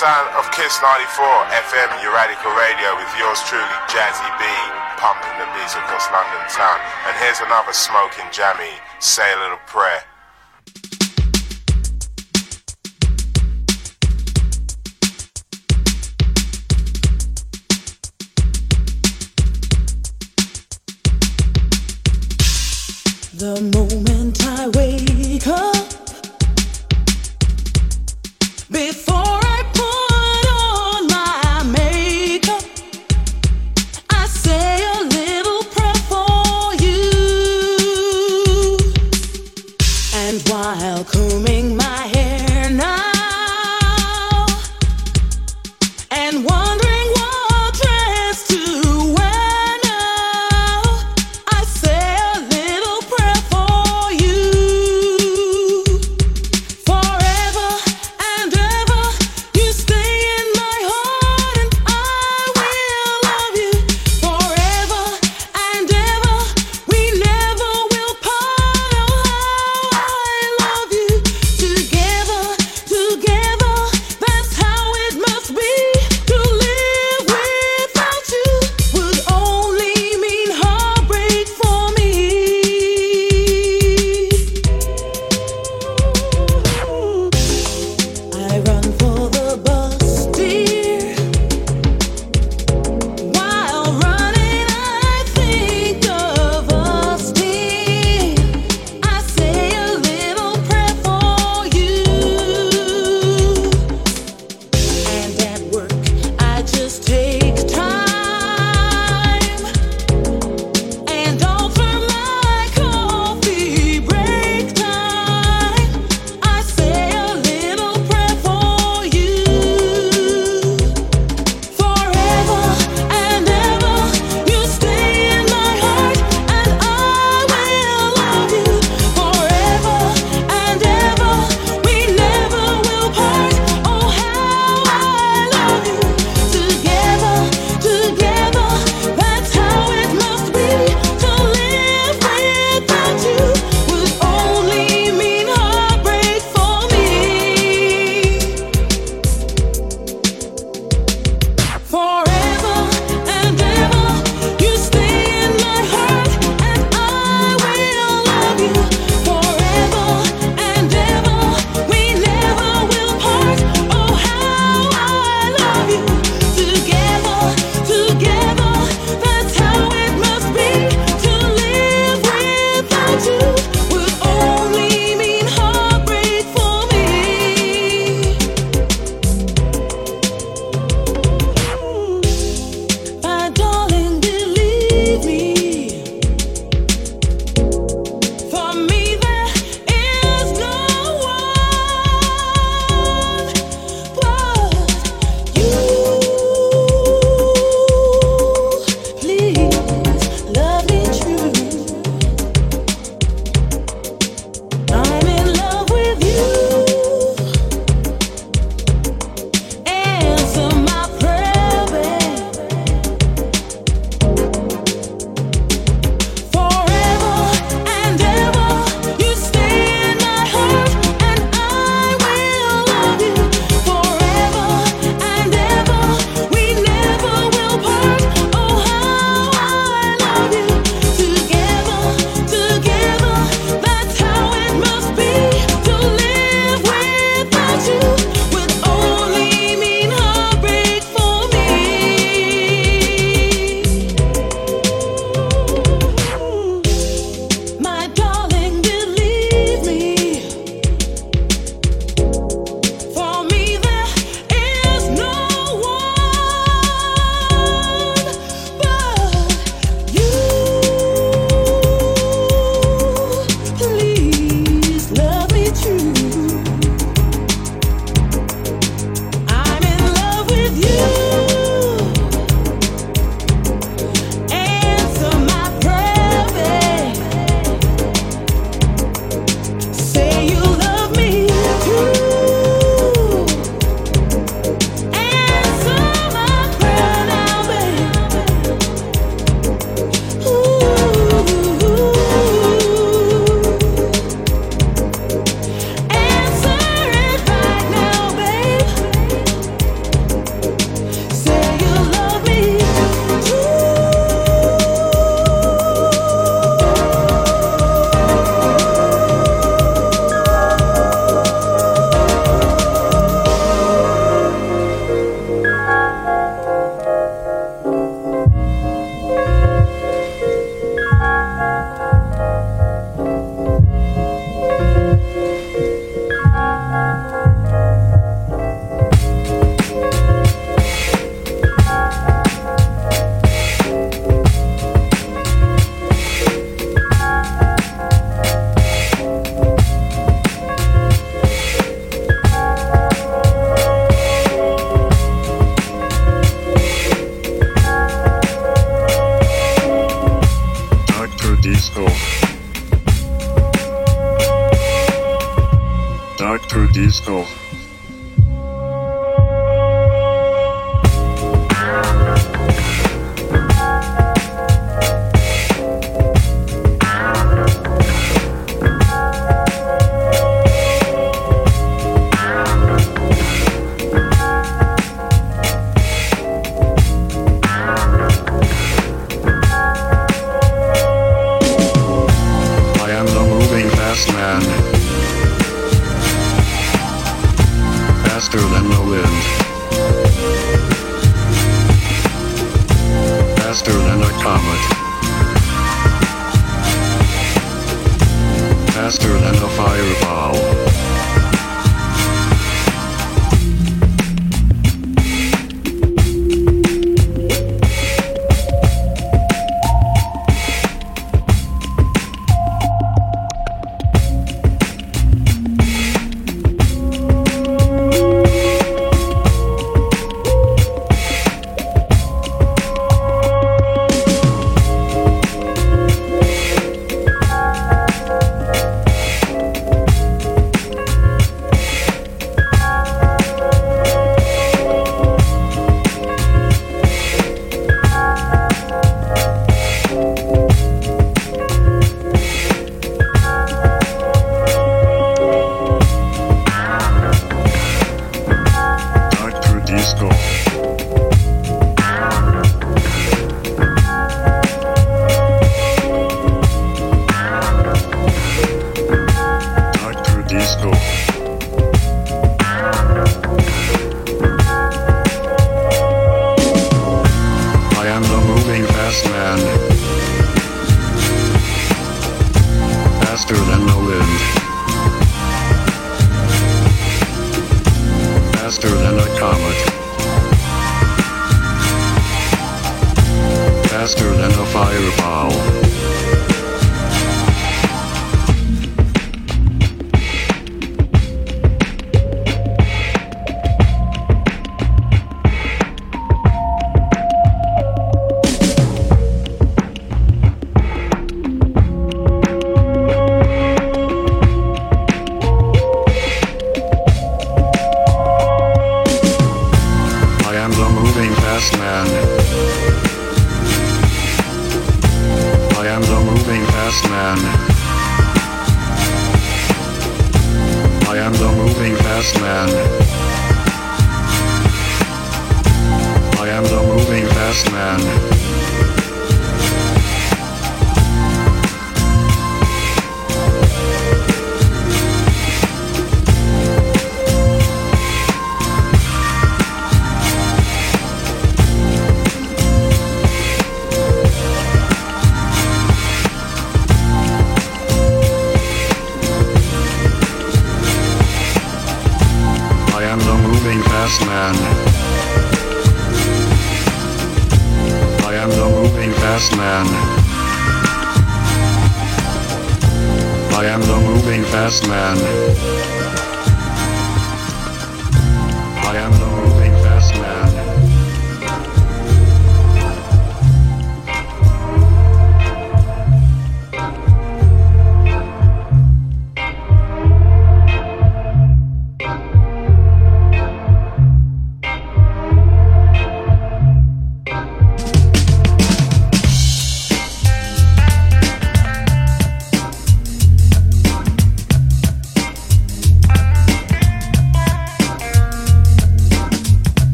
sound of Kiss 94 FM Uradical Radio with yours truly, Jazzie B, pumping the beats across London town. And here's another smoking jammy, say a little prayer.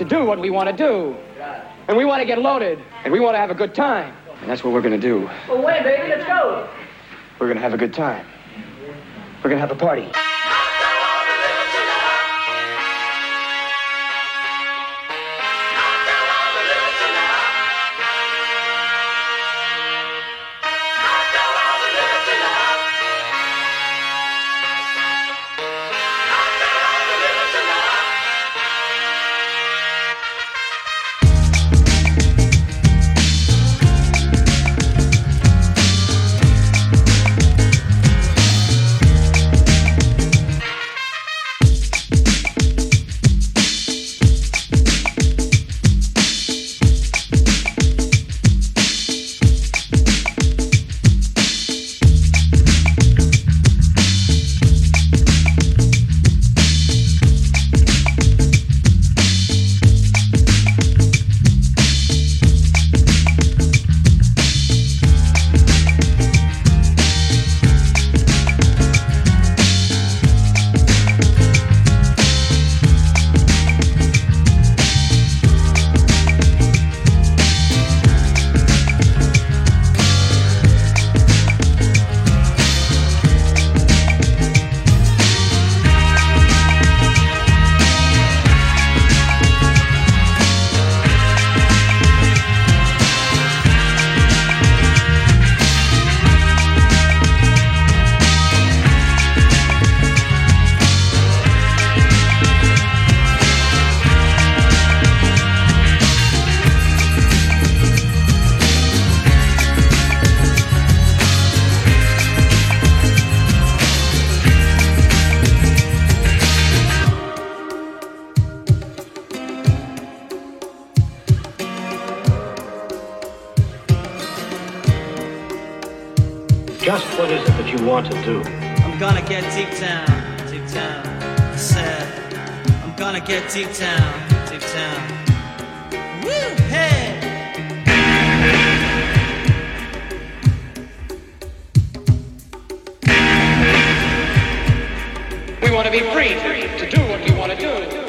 To, do what we want to do. And we want to get loaded. And we want to have a good time. And that's what we're going to do. Well, wait, baby, let's go. We're going to have a good time. We're going to have a party. You want to do? I'm gonna get deep down, deep down. I said, I'm gonna get deep down, deep down. Woo, hey! We want to be free to, to do what we want to do.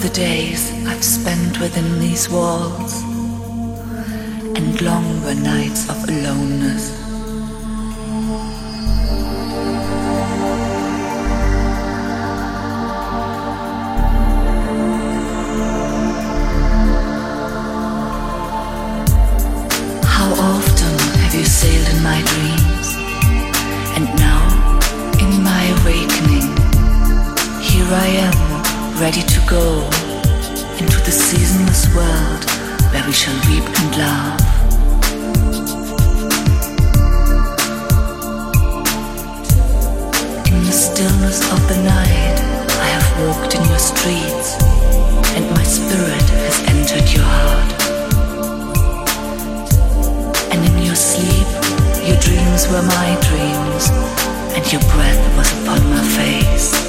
The days I've spent within these walls, and long were nights of aloneness. How often have you sailed in my dreams, and now, in my awakening, here I am, go into the seasonless world where we shall weep and laugh. In the stillness of the night, I have walked in your streets, and my spirit has entered your heart. And in your sleep, your dreams were my dreams, and your breath was upon my face.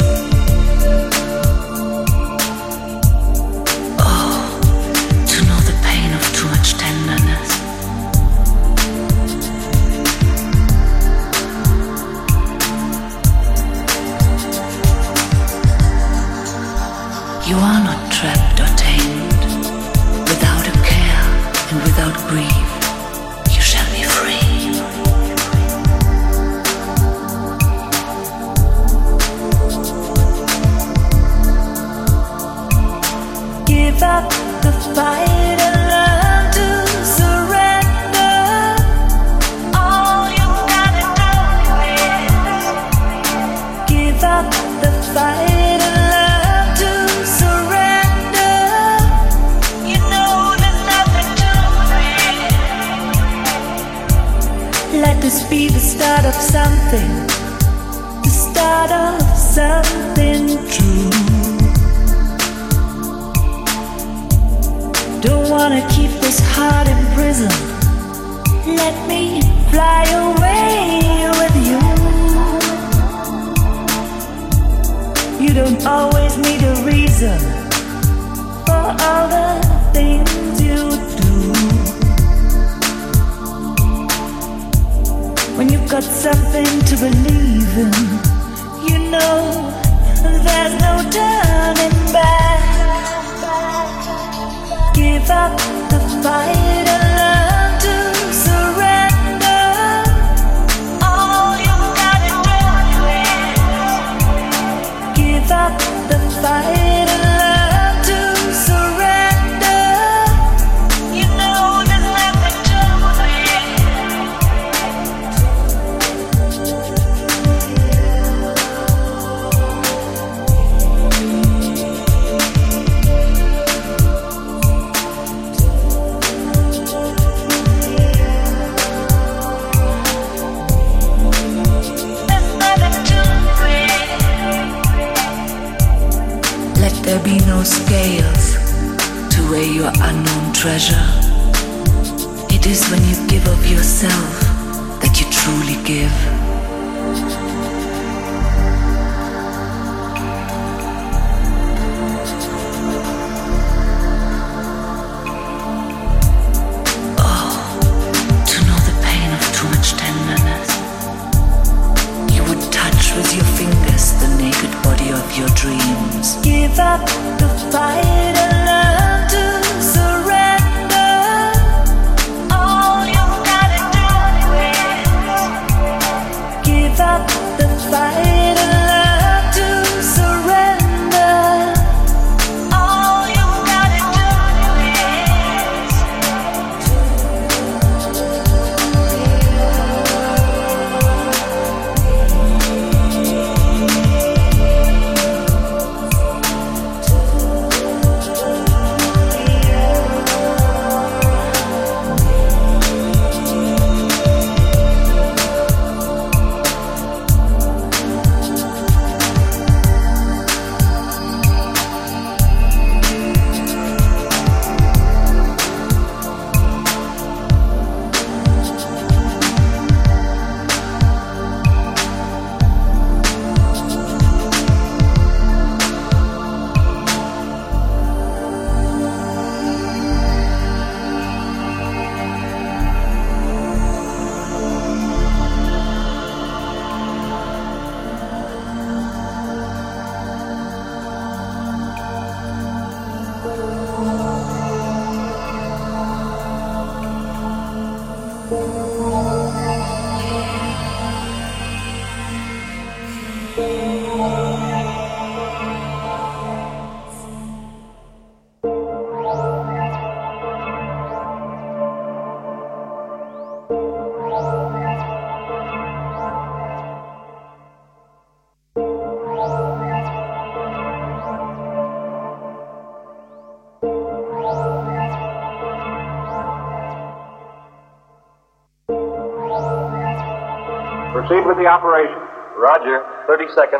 The operation. Roger. 30 seconds.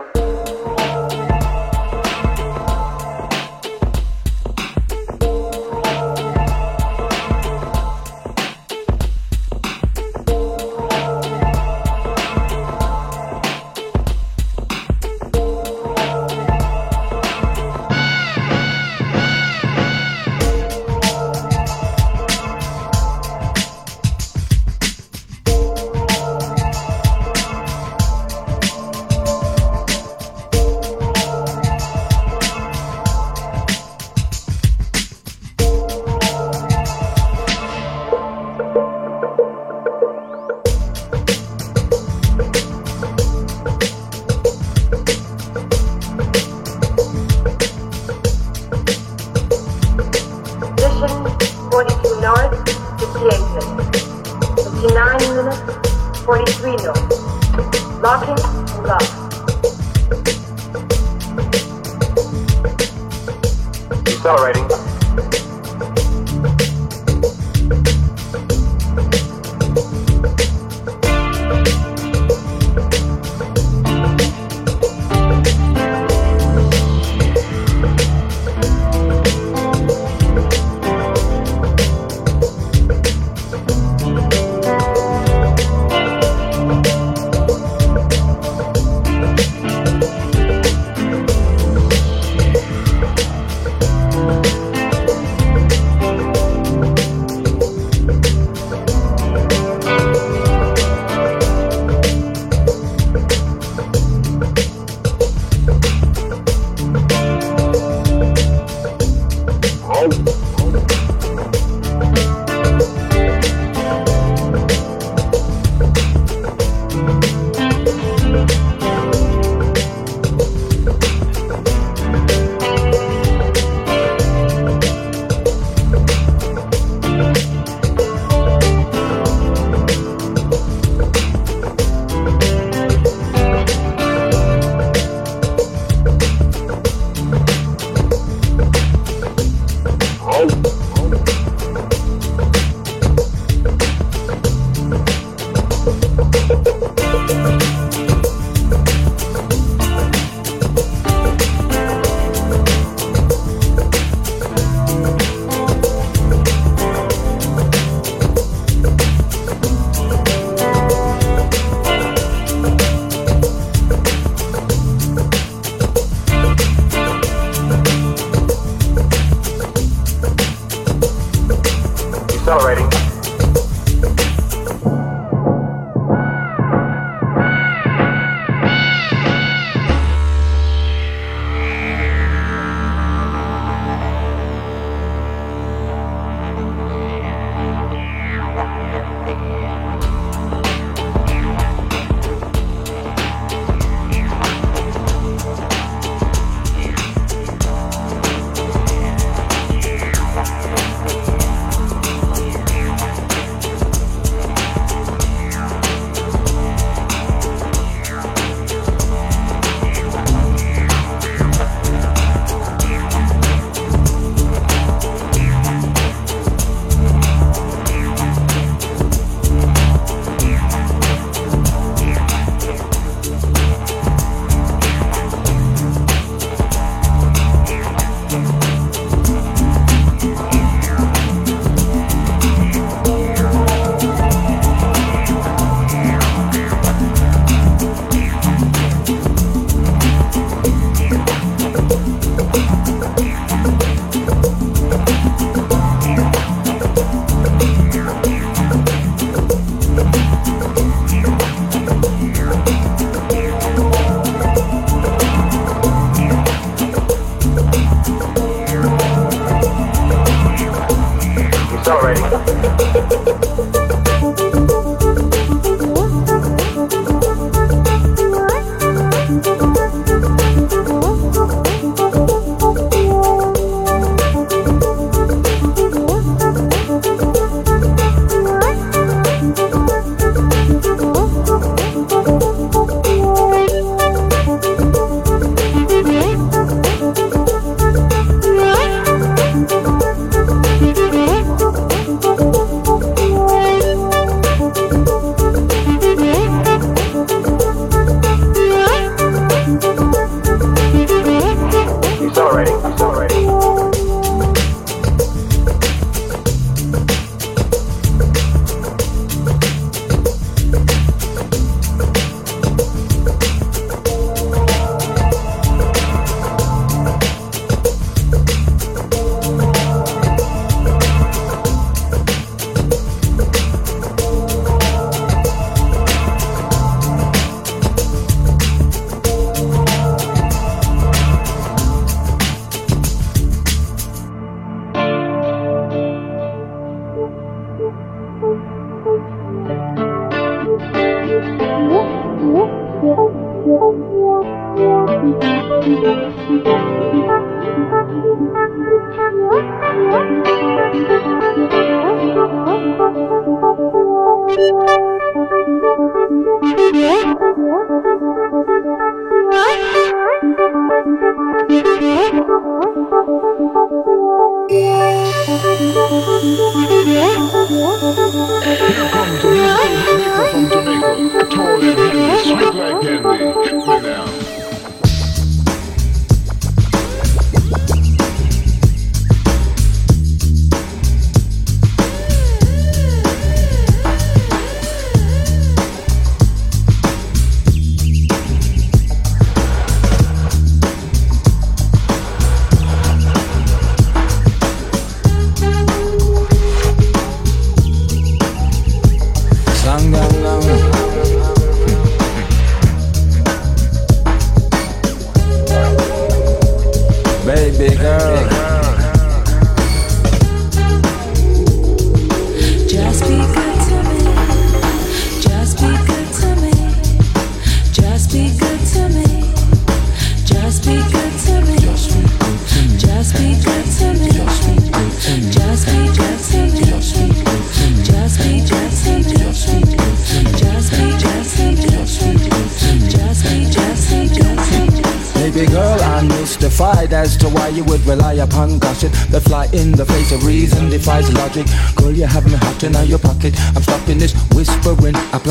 Accelerating.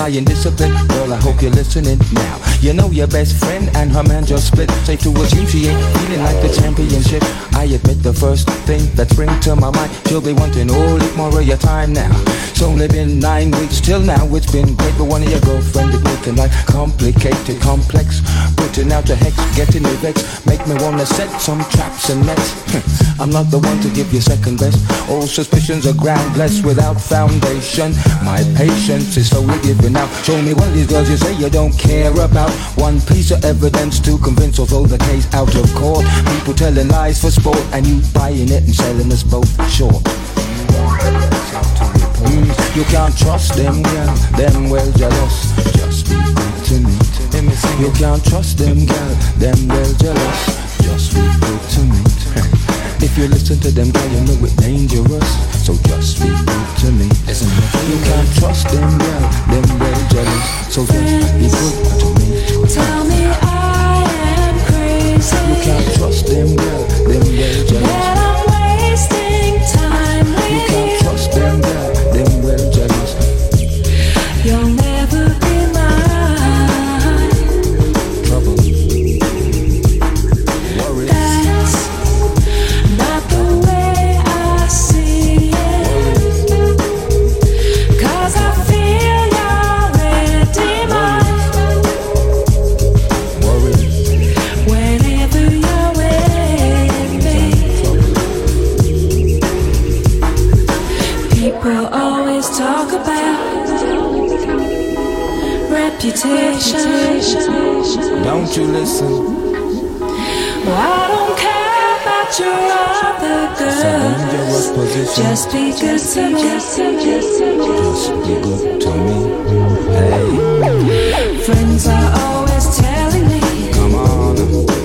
Applying discipline. Girl, I hope you're listening now. You know your best friend and her man just split. Safe to assume she ain't feeling like the championship. I admit the first thing that springs to my mind. She'll be wanting all it more of your time now. It's only been nine weeks till now. It's been great, but one of your girlfriend is making life complicated, complex. Putting out the hex, getting me vexed. Me wanna set some traps and nets. I'm not the one to give you second best. All suspicions are groundless without foundation. My patience is slowly giving out. Show me one of these girls you say you don't care about. One piece of evidence to convince or throw the case out of court. People telling lies for sport and you buying it and selling us both short. Mm, you can't trust them, girl. Them well jealous. You can't trust them, girl. Them they're jealous. Just be good to me. If you listen to them, girl, you know it's dangerous. So just be good to me. You can't trust them, girl. Them well jealous. So just be good to me. Tell me I am crazy. You can't trust them, girl. Them well jealous. That I'm wasting time with You with can't trust them, girl. Listen? Well, I don't care about your other It's a dangerous girls. position. Just be good to me. Just be good to me. Hey, Friends are always telling me come on.